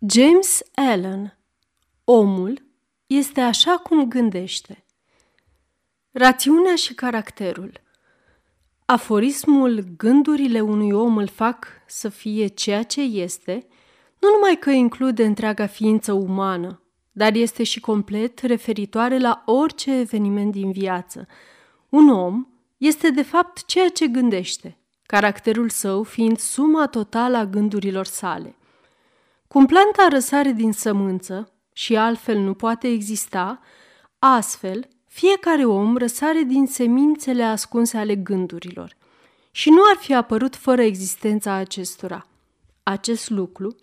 James Allen Omul este așa cum gândește. Rațiunea și caracterul Aforismul Gândurile unui om îl fac să fie ceea ce este, nu numai că include întreaga ființă umană, dar este și complet referitoare la orice eveniment din viață. Un om este de fapt ceea ce gândește, caracterul său fiind suma totală a gândurilor sale – cum planta răsare din sămânță și altfel nu poate exista, astfel fiecare om răsare din semințele ascunse ale gândurilor și nu ar fi apărut fără existența acestora. Acest lucru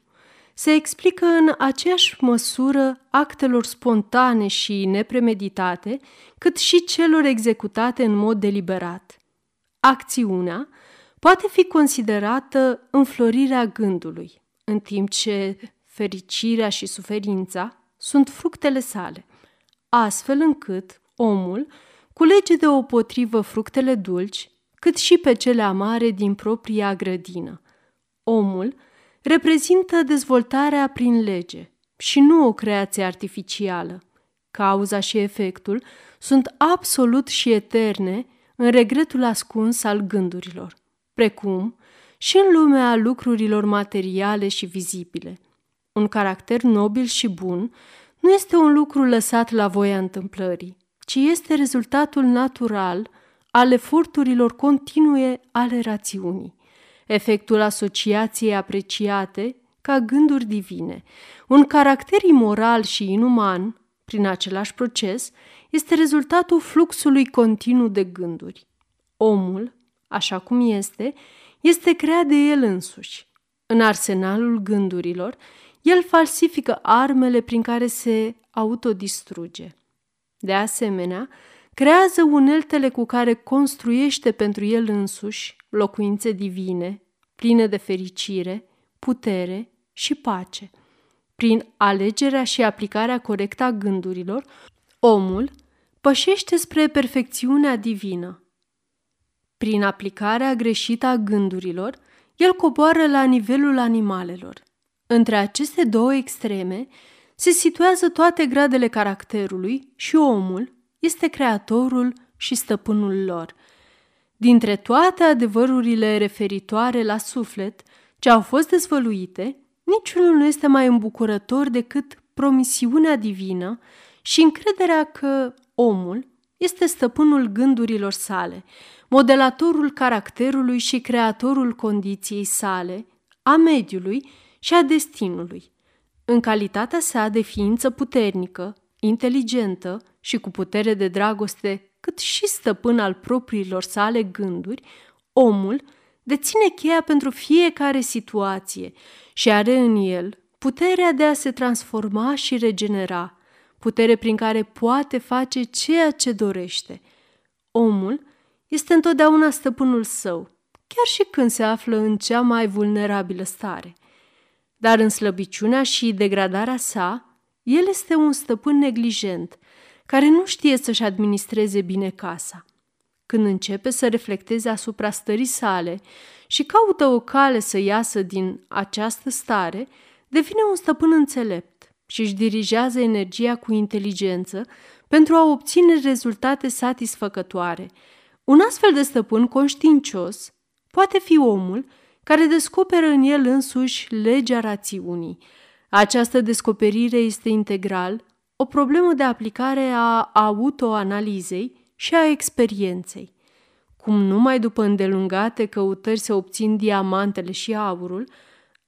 se explică în aceeași măsură actelor spontane și nepremeditate, cât și celor executate în mod deliberat. Acțiunea poate fi considerată înflorirea gândului, în timp ce fericirea și suferința sunt fructele sale, astfel încât omul culege de o potrivă fructele dulci, cât și pe cele amare din propria grădină. Omul reprezintă dezvoltarea prin lege și nu o creație artificială. Cauza și efectul sunt absolut și eterne în regretul ascuns al gândurilor, precum și în lumea lucrurilor materiale și vizibile. Un caracter nobil și bun nu este un lucru lăsat la voia întâmplării, ci este rezultatul natural al eforturilor continue ale rațiunii, efectul asociației apreciate ca gânduri divine. Un caracter imoral și inuman, prin același proces, este rezultatul fluxului continuu de gânduri. Omul, așa cum este, este creat de el însuși. În arsenalul gândurilor, el falsifică armele prin care se autodistruge. De asemenea, creează uneltele cu care construiește pentru el însuși locuințe divine, pline de fericire, putere și pace. Prin alegerea și aplicarea corectă a gândurilor, omul pășește spre perfecțiunea divină, prin aplicarea greșită a gândurilor, el coboară la nivelul animalelor. Între aceste două extreme se situează toate gradele caracterului și omul este creatorul și stăpânul lor. Dintre toate adevărurile referitoare la suflet ce au fost dezvăluite, niciunul nu este mai îmbucurător decât promisiunea divină și încrederea că omul este stăpânul gândurilor sale, modelatorul caracterului și creatorul condiției sale, a mediului și a destinului. În calitatea sa de ființă puternică, inteligentă și cu putere de dragoste, cât și stăpân al propriilor sale gânduri, omul deține cheia pentru fiecare situație și are în el puterea de a se transforma și regenera, putere prin care poate face ceea ce dorește. Omul este întotdeauna stăpânul său, chiar și când se află în cea mai vulnerabilă stare. Dar în slăbiciunea și degradarea sa, el este un stăpân neglijent, care nu știe să-și administreze bine casa. Când începe să reflecteze asupra stării sale și caută o cale să iasă din această stare, devine un stăpân înțelept și își dirigează energia cu inteligență pentru a obține rezultate satisfăcătoare – un astfel de stăpân conștiincios poate fi omul care descoperă în el însuși legea rațiunii. Această descoperire este integral o problemă de aplicare a autoanalizei și a experienței. Cum numai după îndelungate căutări se obțin diamantele și aurul,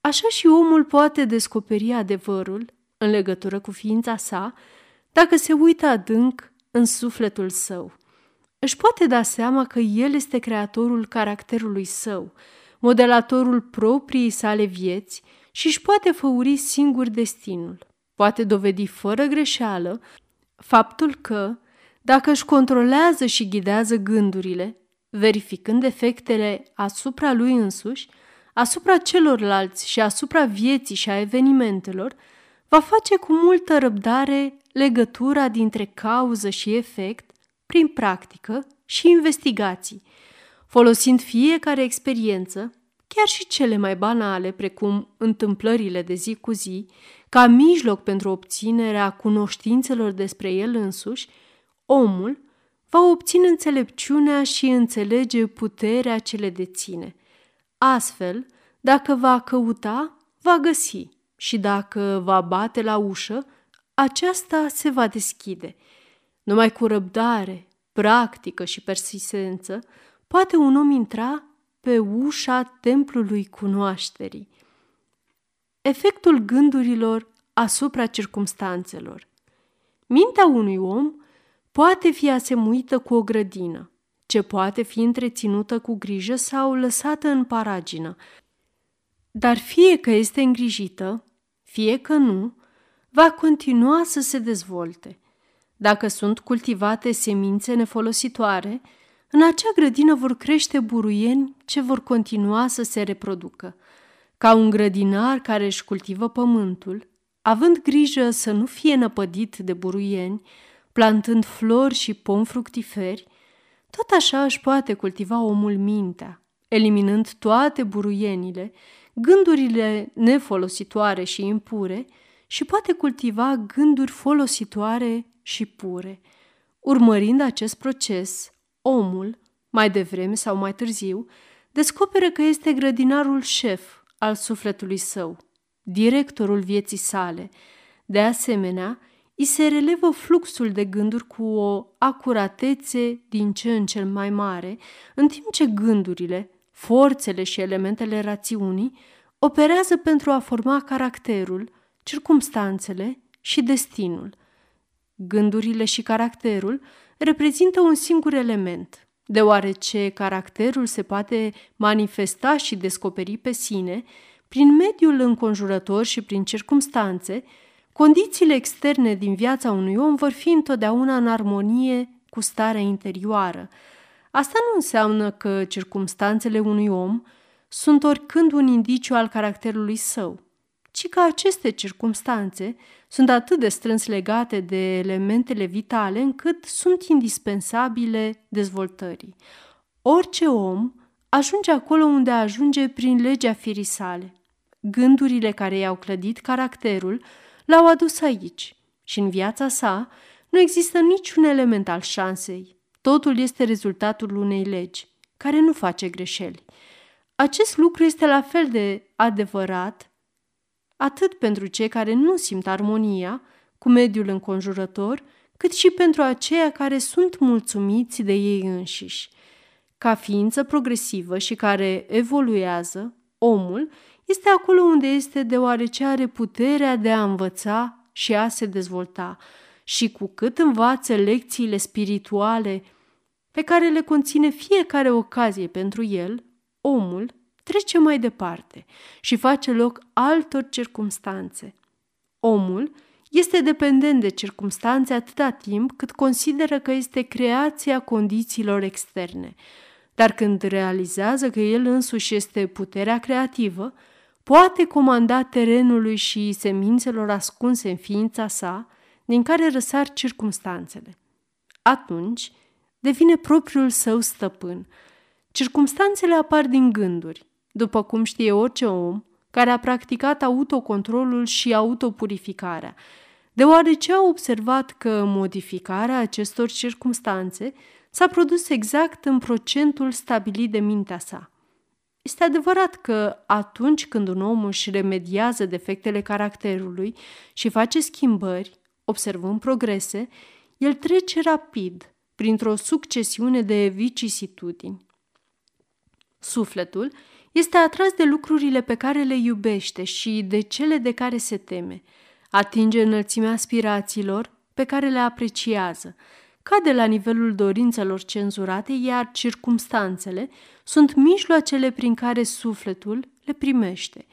așa și omul poate descoperi adevărul în legătură cu ființa sa dacă se uită adânc în sufletul său își poate da seama că el este creatorul caracterului său, modelatorul propriei sale vieți și își poate făuri singur destinul. Poate dovedi fără greșeală faptul că, dacă își controlează și ghidează gândurile, verificând efectele asupra lui însuși, asupra celorlalți și asupra vieții și a evenimentelor, va face cu multă răbdare legătura dintre cauză și efect prin practică și investigații, folosind fiecare experiență, chiar și cele mai banale, precum întâmplările de zi cu zi, ca mijloc pentru obținerea cunoștințelor despre el însuși, omul va obține înțelepciunea și înțelege puterea ce le deține. Astfel, dacă va căuta, va găsi și dacă va bate la ușă, aceasta se va deschide. Numai cu răbdare, practică și persistență poate un om intra pe ușa templului cunoașterii. Efectul gândurilor asupra circumstanțelor. Mintea unui om poate fi asemuită cu o grădină, ce poate fi întreținută cu grijă sau lăsată în paragină. Dar fie că este îngrijită, fie că nu, va continua să se dezvolte. Dacă sunt cultivate semințe nefolositoare, în acea grădină vor crește buruieni ce vor continua să se reproducă. Ca un grădinar care își cultivă pământul, având grijă să nu fie năpădit de buruieni, plantând flori și pom fructiferi, tot așa își poate cultiva omul mintea, eliminând toate buruienile, gândurile nefolositoare și impure și poate cultiva gânduri folositoare și pure. Urmărind acest proces, omul, mai devreme sau mai târziu, descoperă că este grădinarul șef al sufletului său, directorul vieții sale. De asemenea, îi se relevă fluxul de gânduri cu o acuratețe din ce în cel mai mare, în timp ce gândurile, forțele și elementele rațiunii operează pentru a forma caracterul, circumstanțele și destinul. Gândurile și caracterul reprezintă un singur element, deoarece caracterul se poate manifesta și descoperi pe sine prin mediul înconjurător și prin circumstanțe, condițiile externe din viața unui om vor fi întotdeauna în armonie cu starea interioară. Asta nu înseamnă că circumstanțele unui om sunt oricând un indiciu al caracterului său, ci că aceste circumstanțe sunt atât de strâns legate de elementele vitale încât sunt indispensabile dezvoltării. Orice om ajunge acolo unde ajunge prin legea firii sale. Gândurile care i-au clădit caracterul l-au adus aici și în viața sa nu există niciun element al șansei. Totul este rezultatul unei legi, care nu face greșeli. Acest lucru este la fel de adevărat atât pentru cei care nu simt armonia cu mediul înconjurător, cât și pentru aceia care sunt mulțumiți de ei înșiși. Ca ființă progresivă și care evoluează, omul este acolo unde este deoarece are puterea de a învăța și a se dezvolta și cu cât învață lecțiile spirituale pe care le conține fiecare ocazie pentru el, omul trece mai departe și face loc altor circumstanțe. Omul este dependent de circumstanțe atâta timp cât consideră că este creația condițiilor externe, dar când realizează că el însuși este puterea creativă, poate comanda terenului și semințelor ascunse în ființa sa, din care răsar circumstanțele. Atunci devine propriul său stăpân. Circumstanțele apar din gânduri, după cum știe orice om care a practicat autocontrolul și autopurificarea, deoarece a observat că modificarea acestor circumstanțe s-a produs exact în procentul stabilit de mintea sa. Este adevărat că atunci când un om își remediază defectele caracterului și face schimbări, observând progrese, el trece rapid printr-o succesiune de vicisitudini. Sufletul este atras de lucrurile pe care le iubește și de cele de care se teme. Atinge înălțimea aspirațiilor pe care le apreciază, cade la nivelul dorințelor cenzurate, iar circumstanțele sunt mijloacele prin care sufletul le primește.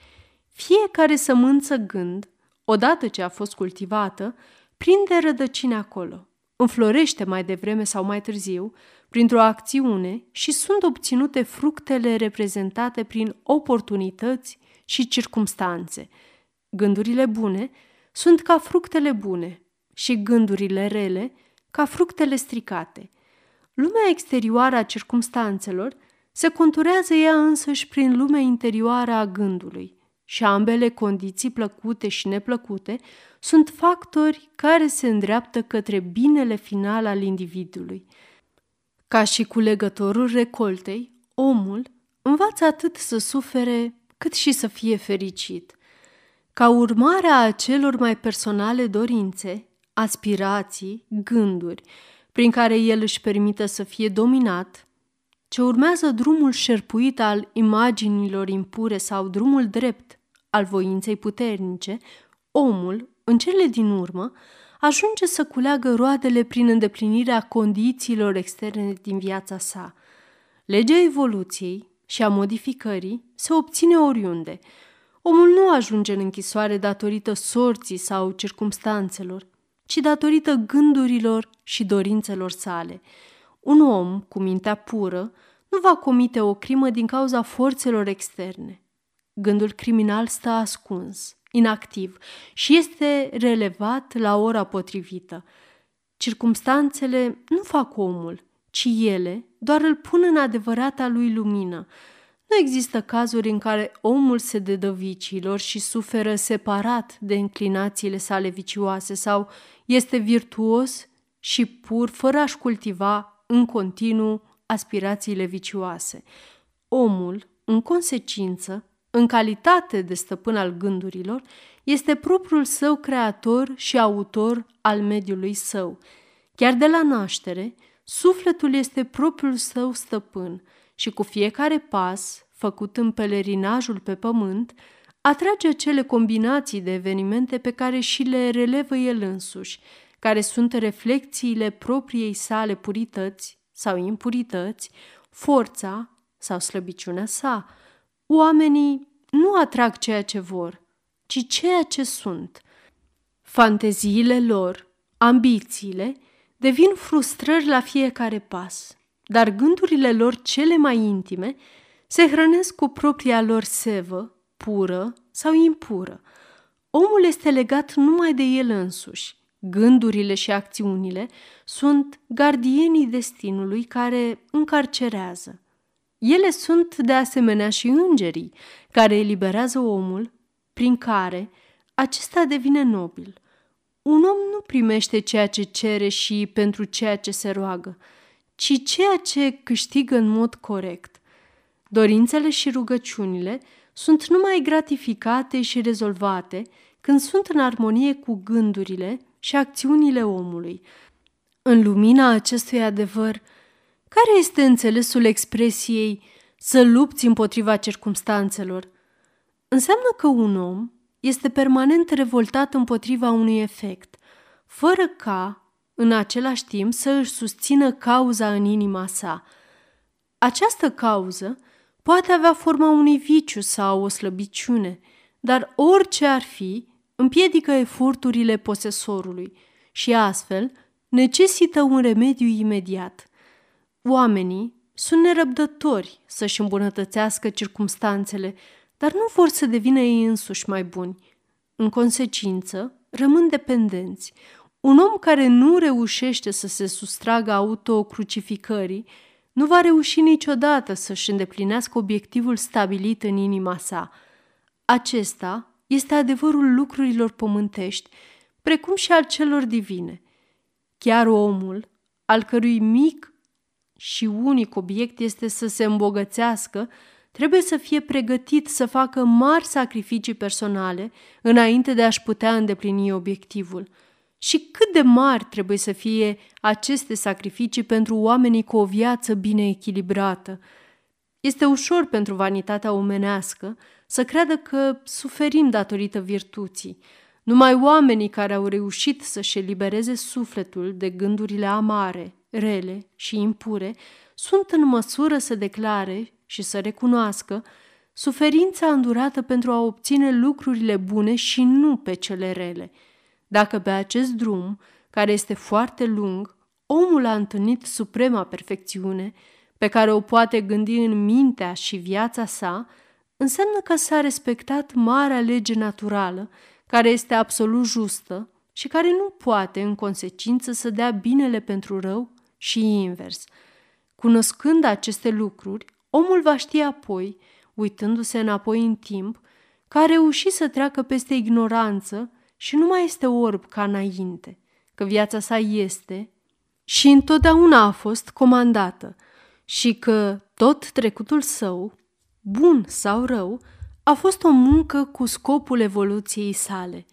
Fiecare sămânță gând, odată ce a fost cultivată, prinde rădăcini acolo, înflorește mai devreme sau mai târziu, printr-o acțiune și sunt obținute fructele reprezentate prin oportunități și circumstanțe. Gândurile bune sunt ca fructele bune și gândurile rele ca fructele stricate. Lumea exterioară a circumstanțelor se conturează ea însăși prin lumea interioară a gândului și ambele condiții plăcute și neplăcute sunt factori care se îndreaptă către binele final al individului. Ca și culegătorul recoltei, omul învață atât să sufere cât și să fie fericit. Ca urmare a celor mai personale dorințe, aspirații, gânduri, prin care el își permită să fie dominat, ce urmează drumul șerpuit al imaginilor impure sau drumul drept al voinței puternice, omul, în cele din urmă, ajunge să culeagă roadele prin îndeplinirea condițiilor externe din viața sa. Legea evoluției și a modificării se obține oriunde. Omul nu ajunge în închisoare datorită sorții sau circumstanțelor, ci datorită gândurilor și dorințelor sale. Un om cu mintea pură nu va comite o crimă din cauza forțelor externe. Gândul criminal stă ascuns, inactiv și este relevat la ora potrivită. Circumstanțele nu fac omul, ci ele doar îl pun în adevărata lui lumină. Nu există cazuri în care omul se dedă viciilor și suferă separat de înclinațiile sale vicioase sau este virtuos și pur fără a-și cultiva în continuu aspirațiile vicioase. Omul, în consecință, în calitate de stăpân al gândurilor, este propriul său creator și autor al mediului său. Chiar de la naștere, sufletul este propriul său stăpân și cu fiecare pas, făcut în pelerinajul pe pământ, atrage acele combinații de evenimente pe care și le relevă el însuși, care sunt reflexiile propriei sale purități sau impurități, forța sau slăbiciunea sa. Oamenii nu atrag ceea ce vor, ci ceea ce sunt. Fanteziile lor, ambițiile, devin frustrări la fiecare pas, dar gândurile lor cele mai intime se hrănesc cu propria lor sevă, pură sau impură. Omul este legat numai de el însuși. Gândurile și acțiunile sunt gardienii destinului care încarcerează. Ele sunt de asemenea și îngerii care eliberează omul, prin care acesta devine nobil. Un om nu primește ceea ce cere și pentru ceea ce se roagă, ci ceea ce câștigă în mod corect. Dorințele și rugăciunile sunt numai gratificate și rezolvate când sunt în armonie cu gândurile și acțiunile omului. În lumina acestui adevăr, care este înțelesul expresiei să lupți împotriva circumstanțelor? Înseamnă că un om este permanent revoltat împotriva unui efect, fără ca, în același timp, să își susțină cauza în inima sa. Această cauză poate avea forma unui viciu sau o slăbiciune, dar orice ar fi, împiedică eforturile posesorului și astfel necesită un remediu imediat. Oamenii sunt nerăbdători să-și îmbunătățească circumstanțele, dar nu vor să devină ei însuși mai buni. În consecință, rămân dependenți. Un om care nu reușește să se sustragă autocrucificării nu va reuși niciodată să-și îndeplinească obiectivul stabilit în inima sa. Acesta este adevărul lucrurilor pământești, precum și al celor divine. Chiar omul, al cărui mic și unic obiect este să se îmbogățească, trebuie să fie pregătit să facă mari sacrificii personale înainte de a-și putea îndeplini obiectivul. Și cât de mari trebuie să fie aceste sacrificii pentru oamenii cu o viață bine echilibrată. Este ușor pentru vanitatea omenească să creadă că suferim datorită virtuții. Numai oamenii care au reușit să-și elibereze sufletul de gândurile amare, rele și impure sunt în măsură să declare și să recunoască suferința îndurată pentru a obține lucrurile bune și nu pe cele rele. Dacă pe acest drum, care este foarte lung, omul a întâlnit suprema perfecțiune, pe care o poate gândi în mintea și viața sa, înseamnă că s-a respectat marea lege naturală, care este absolut justă și care nu poate, în consecință, să dea binele pentru rău și invers. Cunoscând aceste lucruri, omul va ști apoi, uitându-se înapoi în timp, că a reușit să treacă peste ignoranță și nu mai este orb ca înainte, că viața sa este și întotdeauna a fost comandată și că tot trecutul său, bun sau rău, a fost o muncă cu scopul evoluției sale.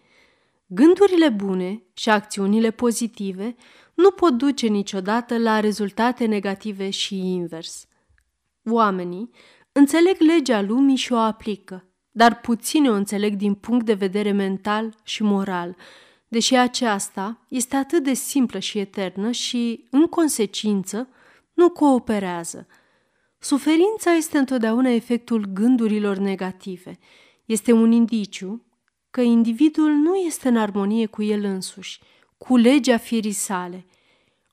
Gândurile bune și acțiunile pozitive nu pot duce niciodată la rezultate negative și invers. Oamenii înțeleg legea lumii și o aplică, dar puțini o înțeleg din punct de vedere mental și moral, deși aceasta este atât de simplă și eternă și, în consecință, nu cooperează. Suferința este întotdeauna efectul gândurilor negative. Este un indiciu că individul nu este în armonie cu el însuși, cu legea firii sale.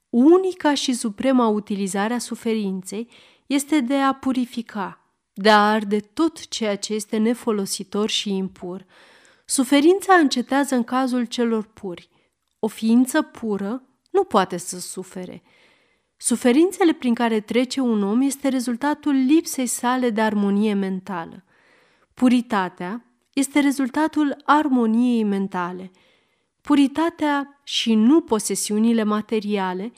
Unica și suprema utilizare a suferinței este de a purifica, de a arde tot ceea ce este nefolositor și impur. Suferința încetează în cazul celor puri. O ființă pură nu poate să sufere. Suferințele prin care trece un om este rezultatul lipsei sale de armonie mentală. Puritatea este rezultatul armoniei mentale. Puritatea și nu posesiunile materiale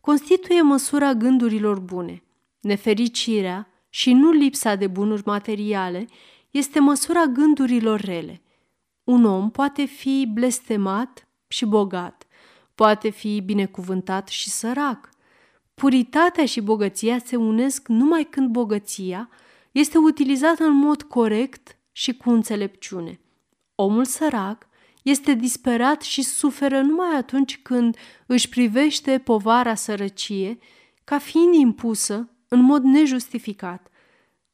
constituie măsura gândurilor bune. Nefericirea și nu lipsa de bunuri materiale este măsura gândurilor rele. Un om poate fi blestemat și bogat, poate fi binecuvântat și sărac. Puritatea și bogăția se unesc numai când bogăția este utilizată în mod corect și cu înțelepciune. Omul sărac este disperat și suferă numai atunci când își privește povara sărăcie ca fiind impusă în mod nejustificat.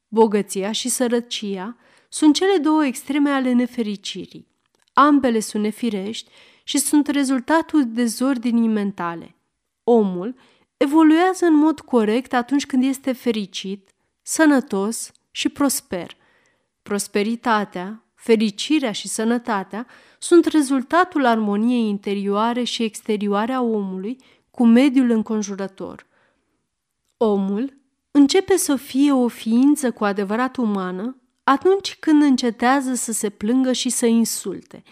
Bogăția și sărăcia sunt cele două extreme ale nefericirii. Ambele sunt nefirești și sunt rezultatul dezordinii mentale. Omul evoluează în mod corect atunci când este fericit, sănătos și prosper. Prosperitatea, fericirea și sănătatea sunt rezultatul armoniei interioare și exterioare a omului cu mediul înconjurător. Omul începe să fie o ființă cu adevărat umană atunci când încetează să se plângă și să insulte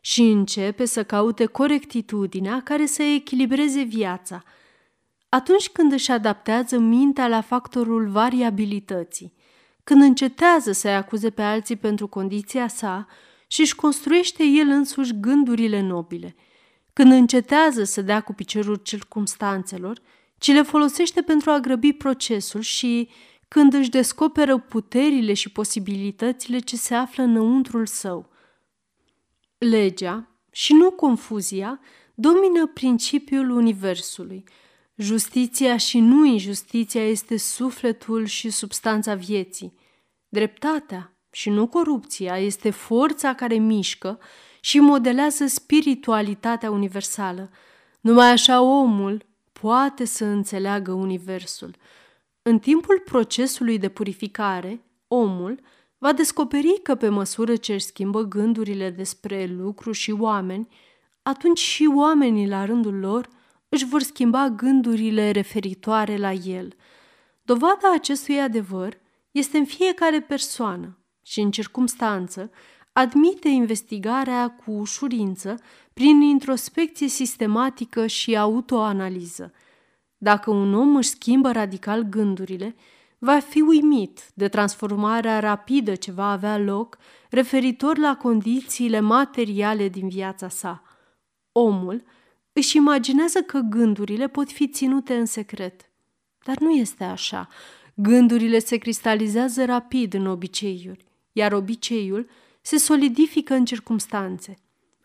și începe să caute corectitudinea care să echilibreze viața, atunci când își adaptează mintea la factorul variabilității, când încetează să-i acuze pe alții pentru condiția sa și își construiește el însuși gândurile nobile, când încetează să dea cu piciorul circumstanțelor ci le folosește pentru a grăbi procesul și când își descoperă puterile și posibilitățile ce se află înăuntrul său. Legea și nu confuzia domină principiul Universului. Justiția și nu injustiția este sufletul și substanța vieții. Dreptatea și nu corupția este forța care mișcă și modelează spiritualitatea universală. Numai așa omul poate să înțeleagă Universul. În timpul procesului de purificare, omul va descoperi că pe măsură ce își schimbă gândurile despre lucru și oameni, atunci și oamenii la rândul lor își vor schimba gândurile referitoare la el. Dovada acestui adevăr este în fiecare persoană și în circumstanță admite investigarea cu ușurință prin introspecție sistematică și autoanaliză. Dacă un om își schimbă radical gândurile, va fi uimit de transformarea rapidă ce va avea loc referitor la condițiile materiale din viața sa. Omul își imaginează că gândurile pot fi ținute în secret. Dar nu este așa. Gândurile se cristalizează rapid în obiceiuri, iar obiceiul se solidifică în circumstanțe.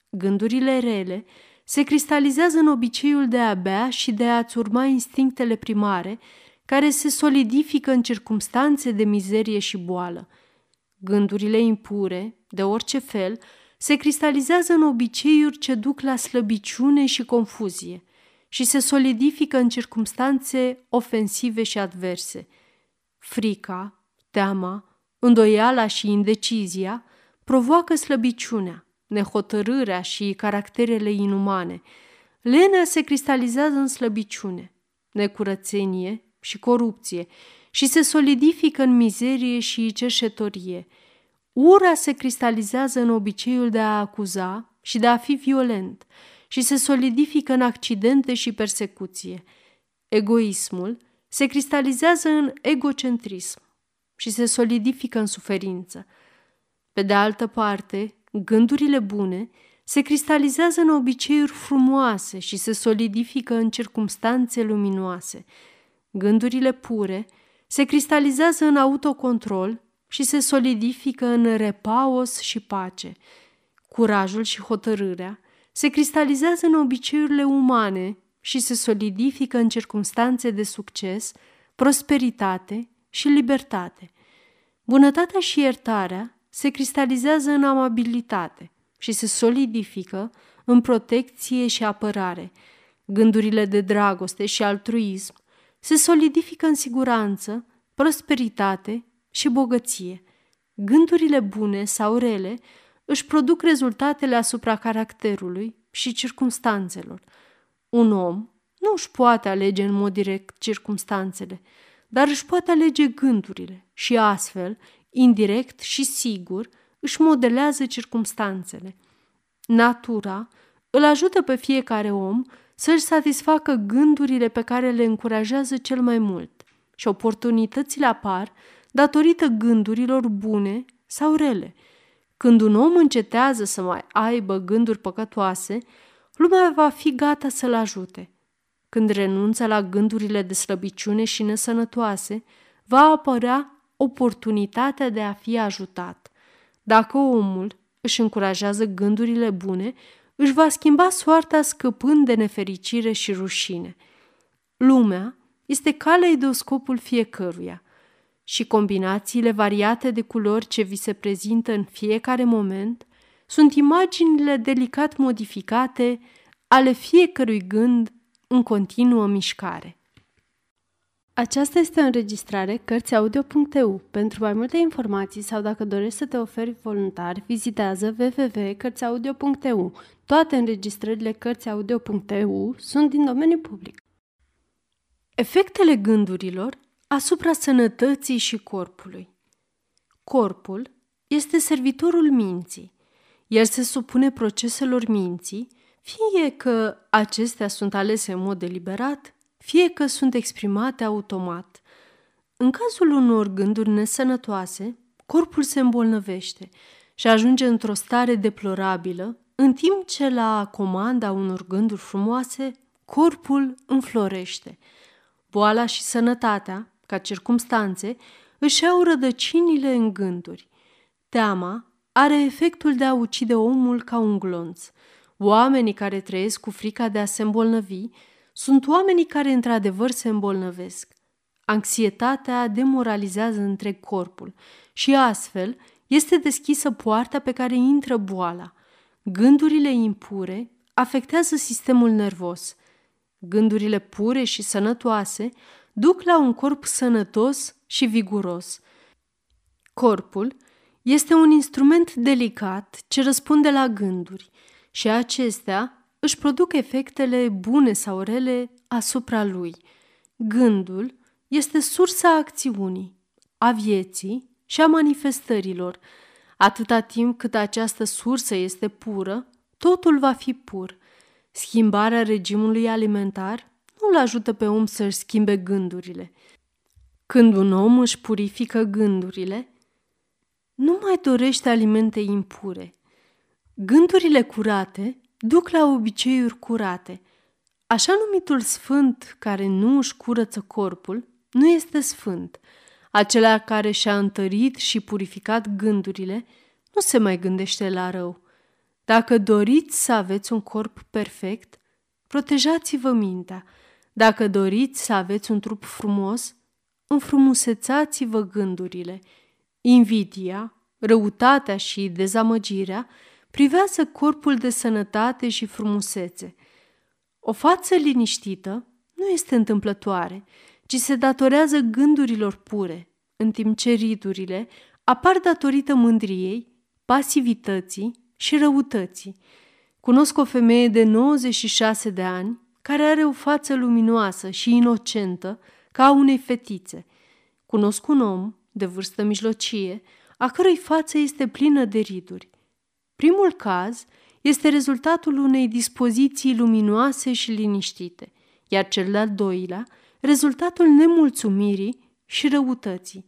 Gândurile rele se cristalizează în obiceiul de a bea și de a-ți urma instinctele primare, care se solidifică în circumstanțe de mizerie și boală. Gândurile impure, de orice fel, se cristalizează în obiceiuri ce duc la slăbiciune și confuzie și se solidifică în circumstanțe ofensive și adverse. Frica, teama, îndoiala și indecizia provoacă slăbiciunea, nehotărârea și caracterele inumane. Lenea se cristalizează în slăbiciune, necurățenie și corupție și se solidifică în mizerie și cerșetorie. Ura se cristalizează în obiceiul de a acuza și de a fi violent și se solidifică în accidente și persecuție. Egoismul se cristalizează în egocentrism și se solidifică în suferință. Pe de altă parte, gândurile bune se cristalizează în obiceiuri frumoase și se solidifică în circumstanțe luminoase. Gândurile pure se cristalizează în autocontrol și se solidifică în repaos și pace. Curajul și hotărârea se cristalizează în obiceiurile umane și se solidifică în circumstanțe de succes, prosperitate și libertate. Bunătatea și iertarea se cristalizează în amabilitate și se solidifică în protecție și apărare. Gândurile de dragoste și altruism se solidifică în siguranță, prosperitate și bogăție. Gândurile bune sau rele își produc rezultatele asupra caracterului și circumstanțelor. Un om nu își poate alege în mod direct circumstanțele, dar își poate alege gândurile și astfel, indirect și sigur, își modelează circumstanțele. Natura îl ajută pe fiecare om să-și satisfacă gândurile pe care le încurajează cel mai mult și oportunitățile apar datorită gândurilor bune sau rele. Când un om încetează să mai aibă gânduri păcătoase, lumea va fi gata să-l ajute. Când renunță la gândurile de slăbiciune și nesănătoase, va apărea oportunitatea de a fi ajutat. Dacă omul își încurajează gândurile bune, își va schimba soarta scăpând de nefericire și rușine. Lumea este caleidoscopul fiecăruia și combinațiile variate de culori ce vi se prezintă în fiecare moment sunt imaginile delicat modificate ale fiecărui gând în continuă mișcare. Aceasta este o înregistrare Cărțiaudio.eu. Pentru mai multe informații sau dacă dorești să te oferi voluntar, vizitează www.cărțiaudio.eu. Toate înregistrările Cărțiaudio.eu sunt din domeniu public. Efectele gândurilor asupra sănătății și corpului. Corpul este servitorul minții. El se supune proceselor minții, fie că acestea sunt alese în mod deliberat, fie că sunt exprimate automat. În cazul unor gânduri nesănătoase, corpul se îmbolnăvește și ajunge într-o stare deplorabilă, în timp ce la comanda unor gânduri frumoase, corpul înflorește. Boala și sănătatea, ca circumstanțe, își au rădăcinile în gânduri. Teama are efectul de a ucide omul ca un glonț. Oamenii care trăiesc cu frica de a se îmbolnăvi sunt oamenii care într-adevăr se îmbolnăvesc. Anxietatea demoralizează întreg corpul și astfel este deschisă poarta pe care intră boala. Gândurile impure afectează sistemul nervos. Gândurile pure și sănătoase duc la un corp sănătos și viguros. Corpul este un instrument delicat ce răspunde la gânduri și acestea își produc efectele bune sau rele asupra lui. Gândul este sursa acțiunii, a vieții și a manifestărilor. Atâta timp cât această sursă este pură, totul va fi pur. Schimbarea regimului alimentar nu-l ajută pe om să-și schimbe gândurile. Când un om își purifică gândurile, nu mai dorește alimente impure. Gândurile curate duc la obiceiuri curate. Așa numitul sfânt care nu își curăță corpul nu este sfânt. Acela care și-a întărit și purificat gândurile nu se mai gândește la rău. Dacă doriți să aveți un corp perfect, protejați-vă mintea. Dacă doriți să aveți un trup frumos, înfrumusețați-vă gândurile. Invidia, răutatea și dezamăgirea privează corpul de sănătate și frumusețe. O față liniștită nu este întâmplătoare, ci se datorează gândurilor pure, în timp ce riturile apar datorită mândriei, pasivității și răutății. Cunosc o femeie de 96 de ani care are o față luminoasă și inocentă ca a unei fetițe. Cunosc un om de vârstă mijlocie, a cărui față este plină de riduri. Primul caz este rezultatul unei dispoziții luminoase și liniștite, iar cel de-al doilea, rezultatul nemulțumirii și răutății.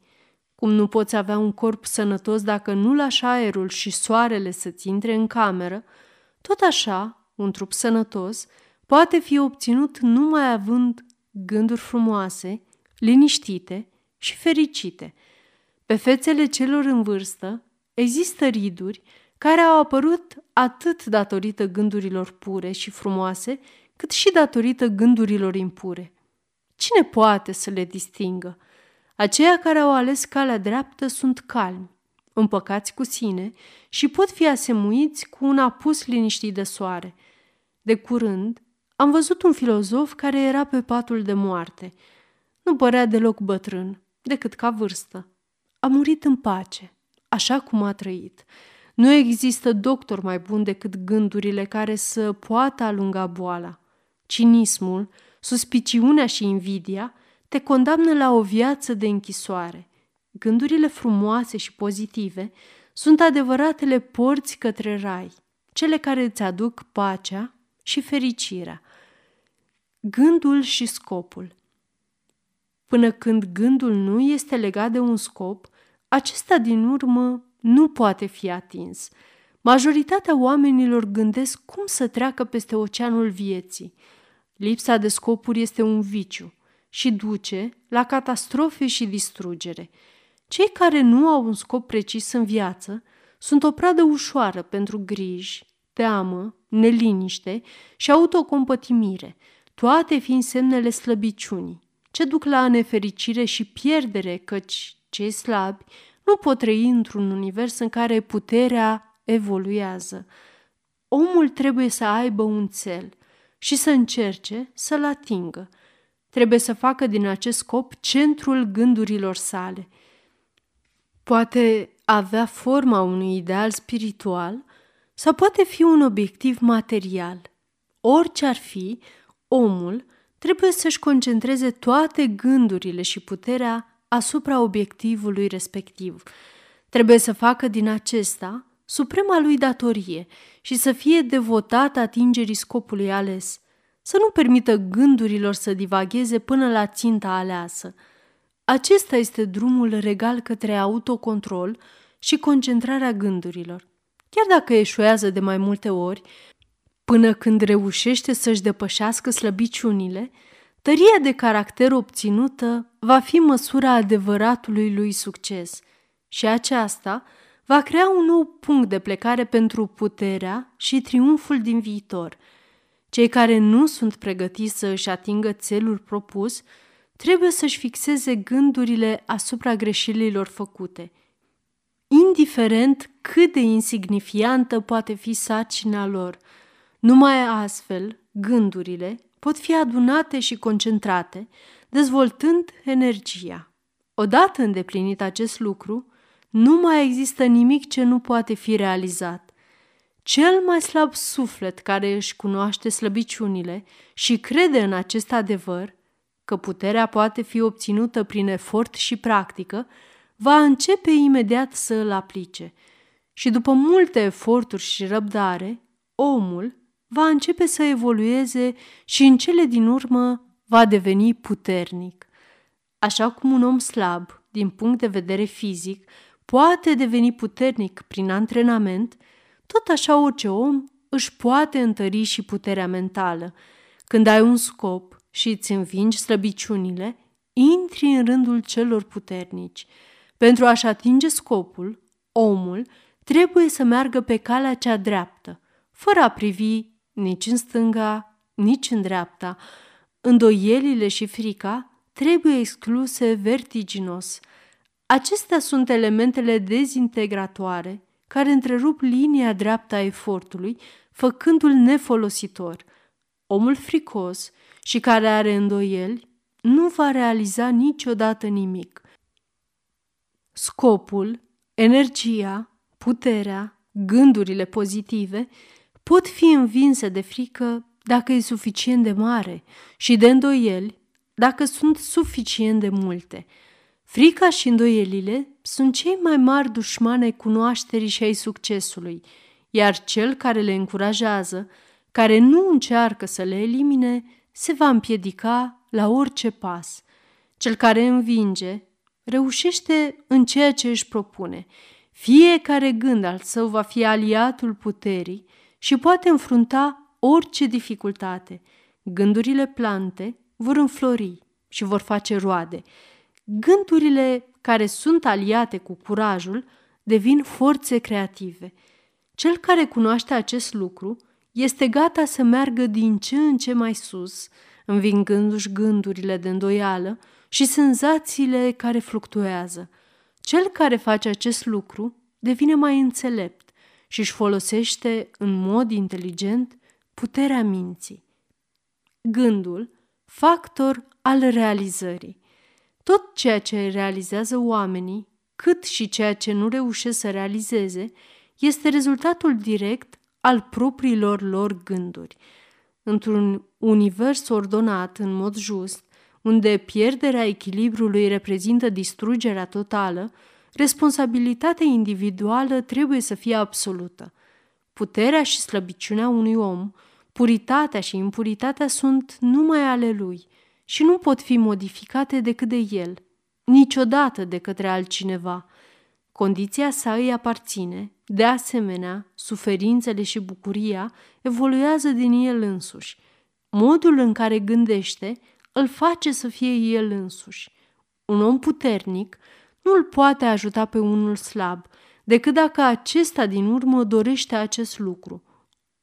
Cum nu poți avea un corp sănătos dacă nu lași aerul și soarele să-ți intre în cameră, tot așa, un trup sănătos poate fi obținut numai având gânduri frumoase, liniștite și fericite. Pe fețele celor în vârstă există riduri care au apărut atât datorită gândurilor pure și frumoase, cât și datorită gândurilor impure. Cine poate să le distingă? Aceia care au ales calea dreaptă sunt calmi, împăcați cu sine și pot fi asemuiți cu un apus liniștit de soare. De curând, am văzut un filozof care era pe patul de moarte. Nu părea deloc bătrân, decât ca vârstă. A murit în pace, așa cum a trăit. Nu există doctor mai bun decât gândurile care să poată alunga boala. Cinismul, suspiciunea și invidia te condamnă la o viață de închisoare. Gândurile frumoase și pozitive sunt adevăratele porți către rai, cele care îți aduc pacea și fericirea. Gândul și scopul Până când gândul nu este legat de un scop, acesta din urmă nu poate fi atins. Majoritatea oamenilor gândesc cum să treacă peste oceanul vieții. Lipsa de scopuri este un viciu și duce la catastrofe și distrugere. Cei care nu au un scop precis în viață sunt o pradă ușoară pentru griji, teamă, neliniște și autocompătimire, toate fiind semnele slăbiciunii, ce duc la nefericire și pierdere, căci cei slabi nu pot trăi într-un univers în care puterea evoluează. Omul trebuie să aibă un cel și să încerce să-l atingă. Trebuie să facă din acest scop centrul gândurilor sale. Poate avea forma unui ideal spiritual sau poate fi un obiectiv material. Orice ar fi, omul trebuie să-și concentreze toate gândurile și puterea asupra obiectivului respectiv. Trebuie să facă din acesta suprema lui datorie și să fie devotat atingerii scopului ales, să nu permită gândurilor să divagheze până la ținta aleasă. Acesta este drumul regal către autocontrol și concentrarea gândurilor. Chiar dacă eșuează de mai multe ori, până când reușește să-și depășească slăbiciunile, Tăria de caracter obținută va fi măsura adevăratului lui succes și aceasta va crea un nou punct de plecare pentru puterea și triumful din viitor. Cei care nu sunt pregătiți să își atingă țelul propus trebuie să-și fixeze gândurile asupra greșelilor făcute. Indiferent cât de insignifiantă poate fi sarcina lor, numai astfel gândurile pot fi adunate și concentrate, dezvoltând energia. Odată îndeplinit acest lucru, nu mai există nimic ce nu poate fi realizat. Cel mai slab suflet care își cunoaște slăbiciunile și crede în acest adevăr, că puterea poate fi obținută prin efort și practică, va începe imediat să îl aplice. Și după multe eforturi și răbdare, omul va începe să evolueze și în cele din urmă va deveni puternic. Așa cum un om slab, din punct de vedere fizic, poate deveni puternic prin antrenament, tot așa orice om își poate întări și puterea mentală. Când ai un scop și îți învingi slăbiciunile, intri în rândul celor puternici. Pentru a-și atinge scopul, omul trebuie să meargă pe calea cea dreaptă, fără a privi nici în stânga, nici în dreapta. Îndoielile și frica trebuie excluse vertiginos. Acestea sunt elementele dezintegratoare care întrerup linia dreaptă a efortului, făcându-l nefolositor. Omul fricos și care are îndoieli nu va realiza niciodată nimic. Scopul, energia, puterea, gândurile pozitive pot fi învinse de frică dacă e suficient de mare și de îndoieli dacă sunt suficient de multe. Frica și îndoielile sunt cei mai mari dușmani ai cunoașterii și ai succesului, iar cel care le încurajează, care nu încearcă să le elimine, se va împiedica la orice pas. Cel care învinge reușește în ceea ce își propune. Fiecare gând al său va fi aliatul puterii și poate înfrunta orice dificultate. Gândurile plante vor înflori și vor face roade. Gândurile care sunt aliate cu curajul devin forțe creative. Cel care cunoaște acest lucru este gata să meargă din ce în ce mai sus, învingându-și gândurile de îndoială și senzațiile care fluctuează. Cel care face acest lucru devine mai înțelept și își folosește în mod inteligent puterea minții. Gândul, factor al realizării. Tot ceea ce realizează oamenii, cât și ceea ce nu reușesc să realizeze, este rezultatul direct al propriilor lor gânduri. Într-un univers ordonat în mod just, unde pierderea echilibrului reprezintă distrugerea totală, responsabilitatea individuală trebuie să fie absolută. Puterea și slăbiciunea unui om, puritatea și impuritatea sunt numai ale lui și nu pot fi modificate decât de el, niciodată de către altcineva. Condiția sa îi aparține, de asemenea, suferințele și bucuria evoluează din el însuși. Modul în care gândește îl face să fie el însuși. Un om puternic nu îl poate ajuta pe unul slab, decât dacă acesta din urmă dorește acest lucru.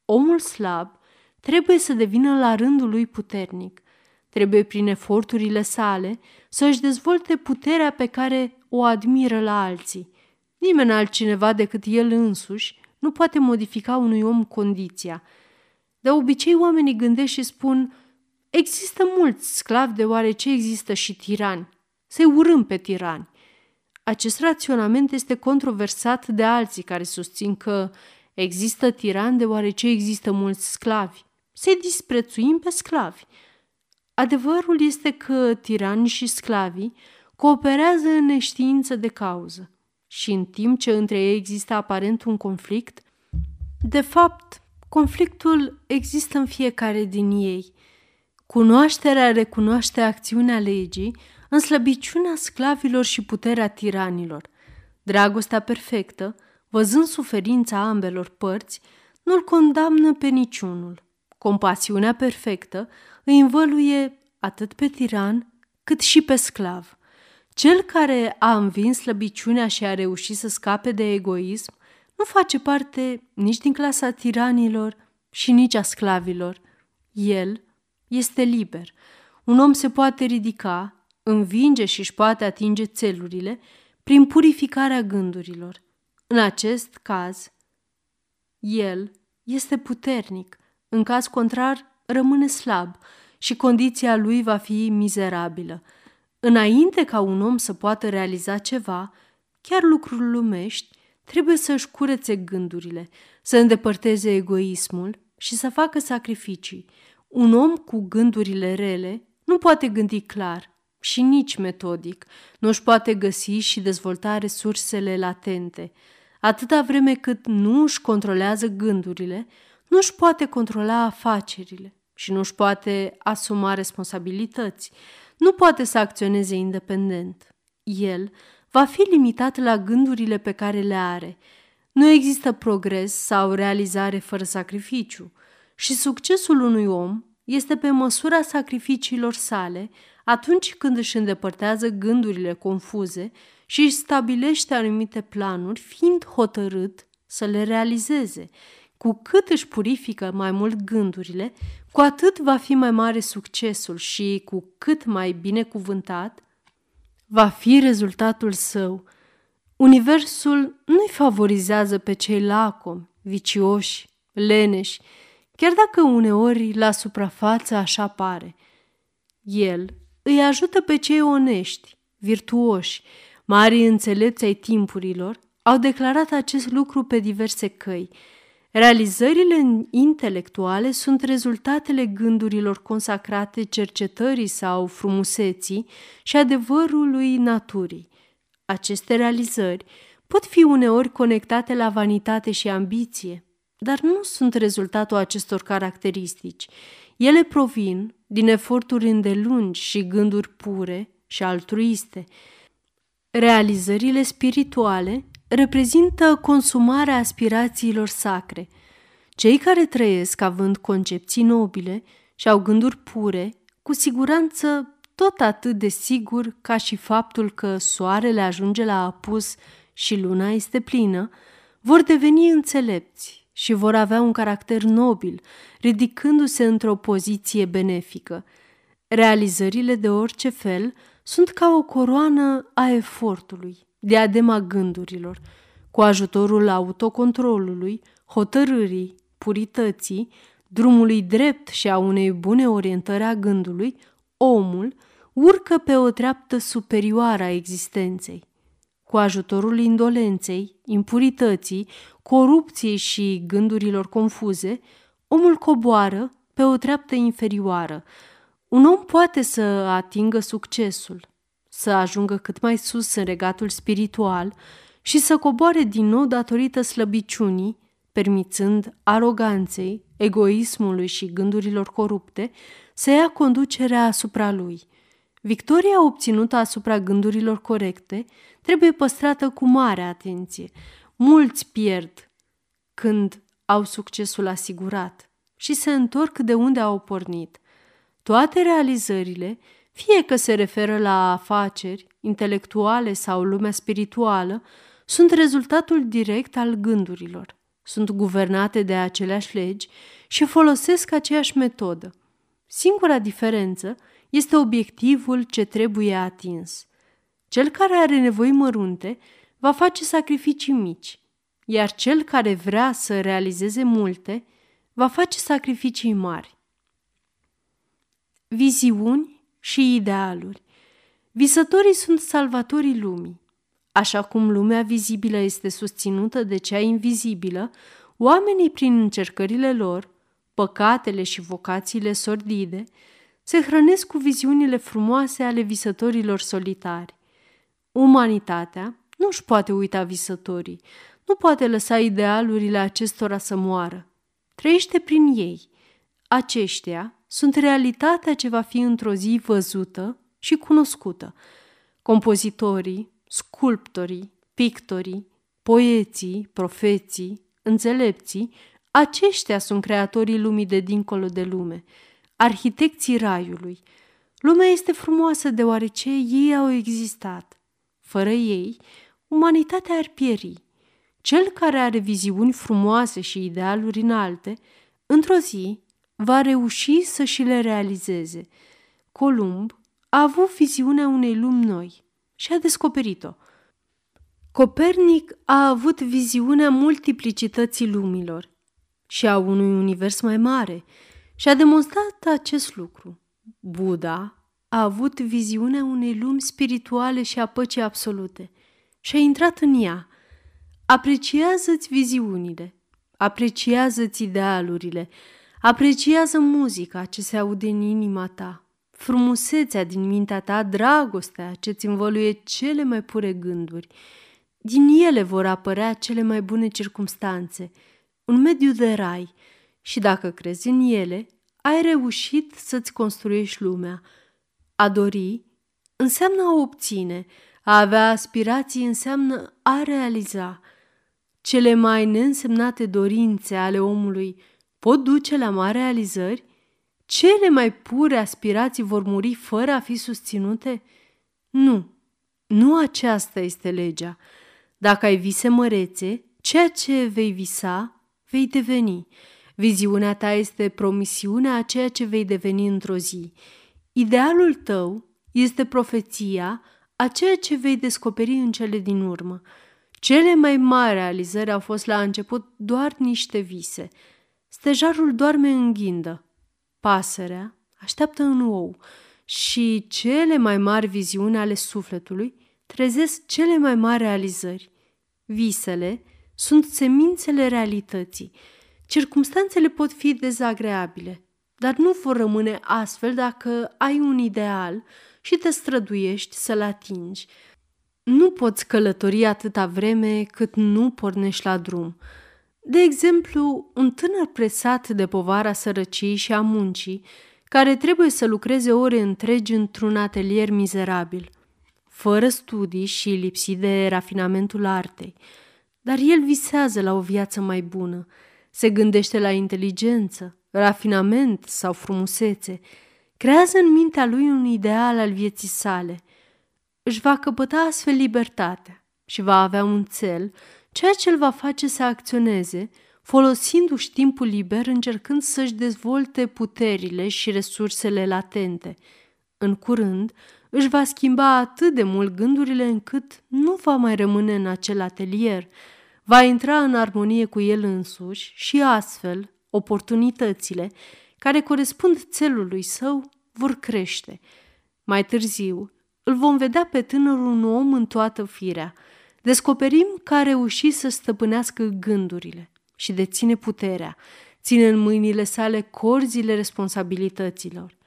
Omul slab trebuie să devină la rândul lui puternic. Trebuie prin eforturile sale să își dezvolte puterea pe care o admiră la alții. Nimeni altcineva decât el însuși nu poate modifica unui om condiția. De obicei oamenii gândesc și spun Există mulți sclavi deoarece există și tirani. Să-i urâm pe tirani. Acest raționament este controversat de alții care susțin că există tirani deoarece există mulți sclavi. Să-i disprețuim pe sclavi. Adevărul este că tiranii și sclavii cooperează în neștiință de cauză și în timp ce între ei există aparent un conflict, de fapt, conflictul există în fiecare din ei. Cunoașterea recunoaște acțiunea legii în slăbiciunea sclavilor și puterea tiranilor. Dragostea perfectă, văzând suferința ambelor părți, nu-l condamnă pe niciunul. Compasiunea perfectă îi învăluie atât pe tiran cât și pe sclav. Cel care a învins slăbiciunea și a reușit să scape de egoism nu face parte nici din clasa tiranilor și nici a sclavilor. El este liber. Un om se poate ridica, învinge și își poate atinge țelurile prin purificarea gândurilor. În acest caz, el este puternic, în caz contrar rămâne slab și condiția lui va fi mizerabilă. Înainte ca un om să poată realiza ceva, chiar lucruri lumești, trebuie să-și curețe gândurile, să îndepărteze egoismul și să facă sacrificii. Un om cu gândurile rele nu poate gândi clar și nici metodic, nu își poate găsi și dezvolta resursele latente. Atâta vreme cât nu își controlează gândurile, nu își poate controla afacerile și nu își poate asuma responsabilități, nu poate să acționeze independent. El va fi limitat la gândurile pe care le are. Nu există progres sau realizare fără sacrificiu și succesul unui om este pe măsura sacrificiilor sale atunci când își îndepărtează gândurile confuze și își stabilește anumite planuri, fiind hotărât să le realizeze. Cu cât își purifică mai mult gândurile, cu atât va fi mai mare succesul și cu cât mai binecuvântat va fi rezultatul său. Universul nu-i favorizează pe cei lacomi, vicioși, leneși, chiar dacă uneori la suprafață așa pare. El îi ajută pe cei onești, virtuoși, mari înțelepți ai timpurilor, au declarat acest lucru pe diverse căi. Realizările intelectuale sunt rezultatele gândurilor consacrate cercetării sau frumuseții și adevărului naturii. Aceste realizări pot fi uneori conectate la vanitate și ambiție, dar nu sunt rezultatul acestor caracteristici. Ele provin din eforturi îndelungi și gânduri pure și altruiste. Realizările spirituale reprezintă consumarea aspirațiilor sacre. Cei care trăiesc având concepții nobile și au gânduri pure, cu siguranță tot atât de sigur ca și faptul că soarele ajunge la apus și luna este plină, vor deveni înțelepți și vor avea un caracter nobil, ridicându-se într-o poziție benefică. Realizările de orice fel sunt ca o coroană a efortului, diadema gândurilor. Cu ajutorul autocontrolului, hotărârii, purității, drumului drept și a unei bune orientări a gândului, omul urcă pe o treaptă superioară a existenței. Cu ajutorul indolenței, impurității, corupției și gândurilor confuze, omul coboară pe o treaptă inferioară. Un om poate să atingă succesul, să ajungă cât mai sus în regatul spiritual și să coboare din nou datorită slăbiciunii, permițând aroganței, egoismului și gândurilor corupte să ia conducerea asupra lui. Victoria obținută asupra gândurilor corecte trebuie păstrată cu mare atenție. Mulți pierd când au succesul asigurat și se întorc de unde au pornit. Toate realizările, fie că se referă la afaceri, intelectuale sau lumea spirituală, sunt rezultatul direct al gândurilor. Sunt guvernate de aceleași legi și folosesc aceeași metodă. Singura diferență este obiectivul ce trebuie atins. Cel care are nevoi mărunte va face sacrificii mici, iar cel care vrea să realizeze multe va face sacrificii mari. Viziuni și idealuri Visătorii sunt salvatorii lumii. Așa cum lumea vizibilă este susținută de cea invizibilă, oamenii, prin încercările lor, păcatele și vocațiile sordide, se hrănesc cu viziunile frumoase ale visătorilor solitari. Umanitatea nu își poate uita visătorii, nu poate lăsa idealurile acestora să moară. Trăiește prin ei. Aceștia sunt realitatea ce va fi într-o zi văzută și cunoscută. Compozitorii, sculptorii, pictorii, poeții, profeții, înțelepții, aceștia sunt creatorii lumii de dincolo de lume, arhitecții raiului. Lumea este frumoasă deoarece ei au existat. Fără ei, umanitatea ar pieri. Cel care are viziuni frumoase și idealuri înalte, într-o zi va reuși să și le realizeze. Columb a avut viziunea unei lumi noi și a descoperit-o. Copernic a avut viziunea multiplicității lumilor și a unui univers mai mare și a demonstrat acest lucru. Buddha a avut viziunea unei lumi spirituale și a păcii absolute și a intrat în ea. Apreciază-ți viziunile, apreciază-ți idealurile, apreciază muzica ce se aude în inima ta, frumusețea din mintea ta, dragostea ce-ți învăluie cele mai pure gânduri. Din ele vor apărea cele mai bune circumstanțe, un mediu de rai și dacă crezi în ele, ai reușit să-ți construiești lumea. A dori înseamnă a obține, a avea aspirații înseamnă a realiza. Cele mai neînsemnate dorințe ale omului pot duce la mari realizări? Cele mai pure aspirații vor muri fără a fi susținute? Nu, nu aceasta este legea. Dacă ai vise mărețe, ceea ce vei visa, vei deveni. Viziunea ta este promisiunea a ceea ce vei deveni într-o zi. Idealul tău este profeția a ceea ce vei descoperi în cele din urmă. Cele mai mari realizări au fost la început doar niște vise. Stejarul doarme în ghindă. Pasărea așteaptă în ou și cele mai mari viziuni ale sufletului trezesc cele mai mari realizări. Visele sunt semințele realității. Circumstanțele pot fi dezagreabile, dar nu vor rămâne astfel dacă ai un ideal și te străduiești să-l atingi. nu poți călători atâta vreme cât nu pornești la drum. De exemplu, un tânăr presat de povara sărăciei și a muncii, care trebuie să lucreze ore întregi într-un atelier mizerabil, fără studii și lipsit de rafinamentul artei. Dar el visează la o viață mai bună, se gândește la inteligență, rafinament sau frumusețe, creează în mintea lui un ideal al vieții sale. Își va căpăta astfel libertatea și va avea un cel, ceea ce îl va face să acționeze, folosindu-și timpul liber încercând să-și dezvolte puterile și resursele latente. În curând, își va schimba atât de mult gândurile încât nu va mai rămâne în acel atelier, va intra în armonie cu el însuși și astfel oportunitățile care corespund țelului său vor crește. Mai târziu, îl vom vedea pe tânărul un om în toată firea. Descoperim că a reușit să stăpânească gândurile și deține puterea, ține în mâinile sale corzile responsabilităților.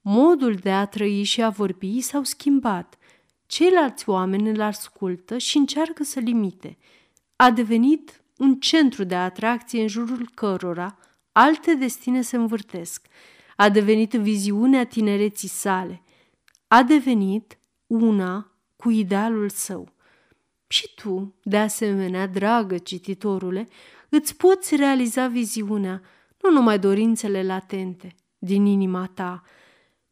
Modul de a trăi și a vorbi s-au schimbat. Ceilalți oameni îl ascultă și încearcă să limite. A devenit un centru de atracție în jurul cărora alte destine se învârtesc. A devenit viziunea tinereții sale. A devenit una cu idealul său. Și tu, de asemenea, dragă cititorule, îți poți realiza viziunea, nu numai dorințele latente din inima ta,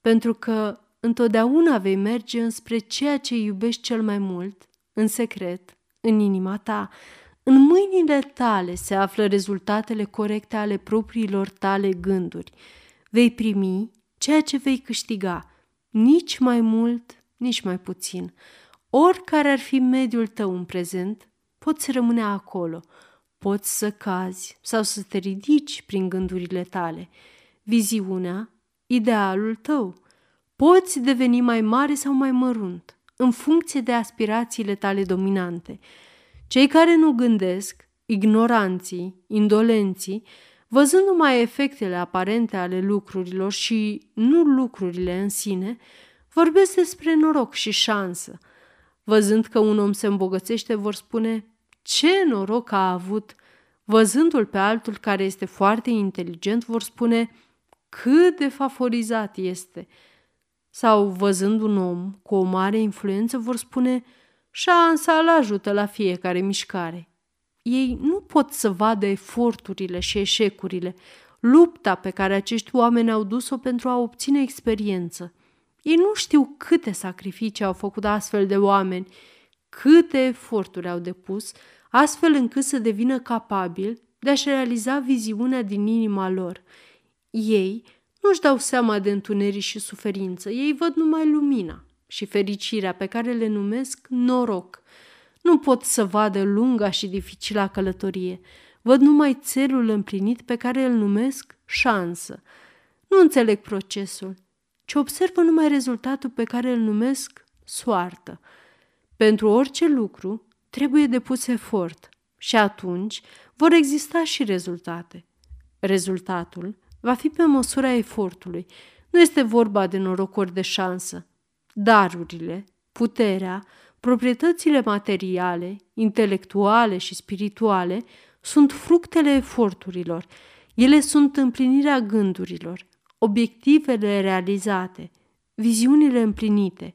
pentru că întotdeauna vei merge înspre ceea ce iubești cel mai mult, în secret, în inima ta. În mâinile tale se află rezultatele corecte ale propriilor tale gânduri. Vei primi ceea ce vei câștiga, nici mai mult, nici mai puțin. Oricare ar fi mediul tău în prezent, poți rămâne acolo, poți să cazi sau să te ridici prin gândurile tale. Viziunea idealul tău. Poți deveni mai mare sau mai mărunt, în funcție de aspirațiile tale dominante. Cei care nu gândesc, ignoranții, indolenții, văzând numai efectele aparente ale lucrurilor și nu lucrurile în sine, vorbesc despre noroc și șansă. Văzând că un om se îmbogățește, vor spune ce noroc a avut. Văzându-l pe altul care este foarte inteligent, vor spune cât de favorizat este. Sau văzând un om cu o mare influență vor spune șansa îl ajută la fiecare mișcare. Ei nu pot să vadă eforturile și eșecurile, lupta pe care acești oameni au dus-o pentru a obține experiență. Ei nu știu câte sacrificii au făcut astfel de oameni, câte eforturi au depus, astfel încât să devină capabili de a-și realiza viziunea din inima lor – ei nu-și dau seama de întuneric și suferință, ei văd numai lumina și fericirea pe care le numesc noroc. Nu pot să vadă lunga și dificila călătorie, văd numai țelul împlinit pe care îl numesc șansă. Nu înțeleg procesul, ci observă numai rezultatul pe care îl numesc soartă. Pentru orice lucru trebuie depus efort și atunci vor exista și rezultate. Rezultatul va fi pe măsura efortului. Nu este vorba de norocuri de șansă. Darurile, puterea, proprietățile materiale, intelectuale și spirituale sunt fructele eforturilor. Ele sunt împlinirea gândurilor, obiectivele realizate, viziunile împlinite,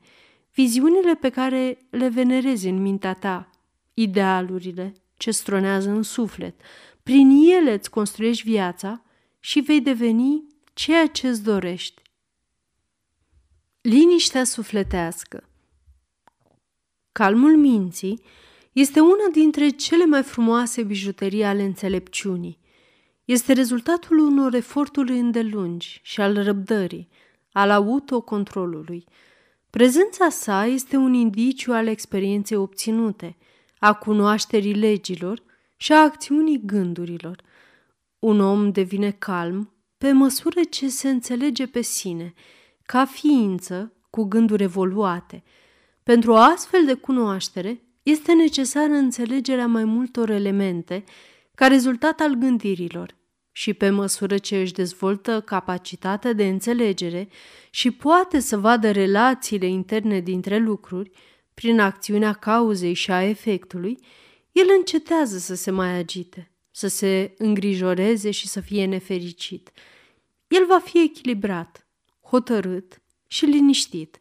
viziunile pe care le venerezi în mintea ta, idealurile ce stronează în suflet. Prin ele îți construiești viața și vei deveni ceea ce îți dorești. Liniștea sufletească Calmul minții este una dintre cele mai frumoase bijuterii ale înțelepciunii. Este rezultatul unor eforturi îndelungi și al răbdării, al autocontrolului. Prezența sa este un indiciu al experienței obținute, a cunoașterii legilor și a acțiunii gândurilor – un om devine calm pe măsură ce se înțelege pe sine, ca ființă cu gânduri evoluate. Pentru o astfel de cunoaștere este necesară înțelegerea mai multor elemente ca rezultat al gândirilor și pe măsură ce își dezvoltă capacitatea de înțelegere și poate să vadă relațiile interne dintre lucruri, prin acțiunea cauzei și a efectului, el încetează să se mai agite, să se îngrijoreze și să fie nefericit. El va fi echilibrat, hotărât și liniștit.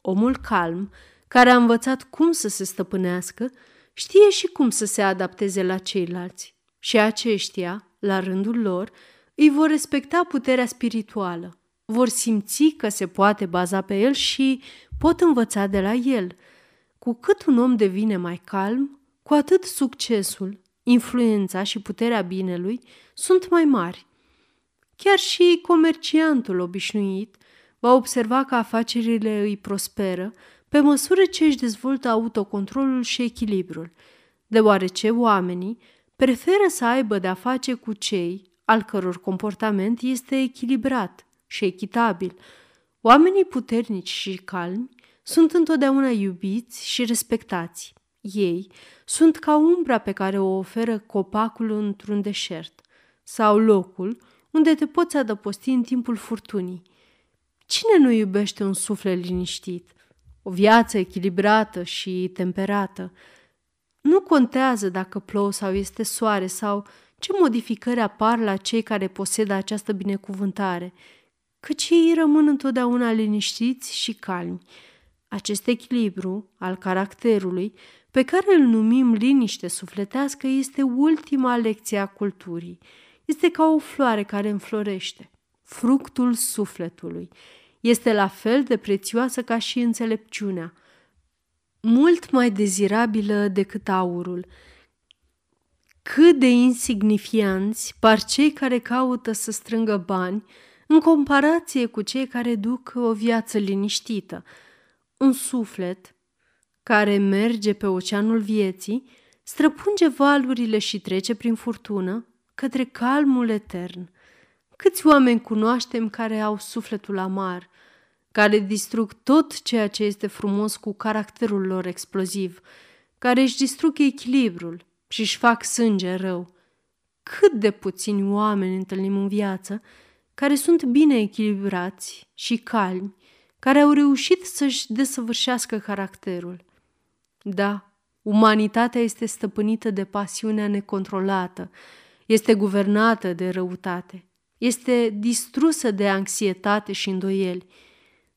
Omul calm, care a învățat cum să se stăpânească, știe și cum să se adapteze la ceilalți. Și aceștia, la rândul lor, îi vor respecta puterea spirituală, vor simți că se poate baza pe el și pot învăța de la el. Cu cât un om devine mai calm, cu atât succesul, influența și puterea binelui sunt mai mari. Chiar și comerciantul obișnuit va observa că afacerile îi prosperă pe măsură ce își dezvoltă autocontrolul și echilibrul, deoarece oamenii preferă să aibă de-a face cu cei al căror comportament este echilibrat și echitabil. Oamenii puternici și calmi sunt întotdeauna iubiți și respectați. Ei sunt ca umbra pe care o oferă copacul într-un deșert sau locul unde te poți adăposti în timpul furtunii. Cine nu iubește un suflet liniștit, o viață echilibrată și temperată? Nu contează dacă plouă sau este soare sau ce modificări apar la cei care posedă această binecuvântare, căci ei rămân întotdeauna liniștiți și calmi. Acest echilibru al caracterului, pe care îl numim liniște sufletească, este ultima lecție a culturii. Este ca o floare care înflorește, fructul sufletului. Este la fel de prețioasă ca și înțelepciunea, mult mai dezirabilă decât aurul – cât de insignifianți par cei care caută să strângă bani în comparație cu cei care duc o viață liniștită. Un suflet care merge pe oceanul vieții, străpunge valurile și trece prin furtună către calmul etern. Câți oameni cunoaștem care au sufletul amar, care distrug tot ceea ce este frumos cu caracterul lor exploziv, care își distrug echilibrul, și își fac sânge rău. Cât de puțini oameni întâlnim în viață care sunt bine echilibrați și calmi, care au reușit să-și desăvârșească caracterul. Da, umanitatea este stăpânită de pasiunea necontrolată, este guvernată de răutate, este distrusă de anxietate și îndoieli.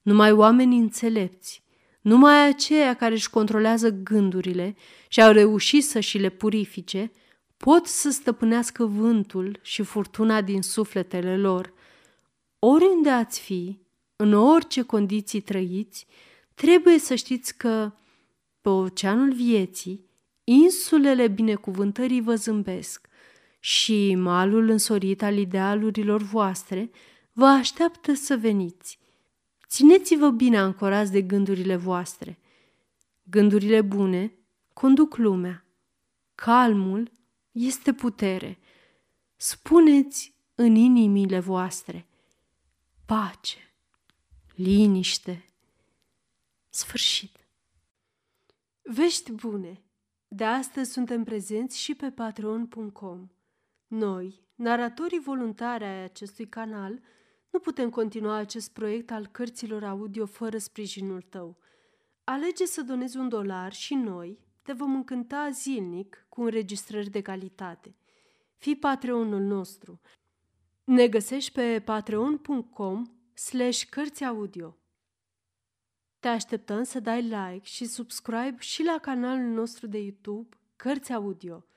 Numai oamenii înțelepți, numai aceia care își controlează gândurile și au reușit să și le purifice, pot să stăpânească vântul și furtuna din sufletele lor. Oriunde ați fi, în orice condiții trăiți, trebuie să știți că, pe oceanul vieții, insulele binecuvântării vă zâmbesc și malul însorit al idealurilor voastre vă așteaptă să veniți. Țineți-vă bine ancorați de gândurile voastre. Gândurile bune conduc lumea. Calmul este putere. Spuneți în inimile voastre pace, liniște, sfârșit. Vești bune! De astăzi suntem prezenți și pe patreon.com. Noi, naratorii voluntari ai acestui canal, nu putem continua acest proiect al cărților audio fără sprijinul tău. Alege să donezi un dolar și noi te vom încânta zilnic cu înregistrări de calitate. Fii Patreonul nostru. Ne găsești pe patreon.com slash cărți audio. Te așteptăm să dai like și subscribe și la canalul nostru de YouTube Cărți Audio –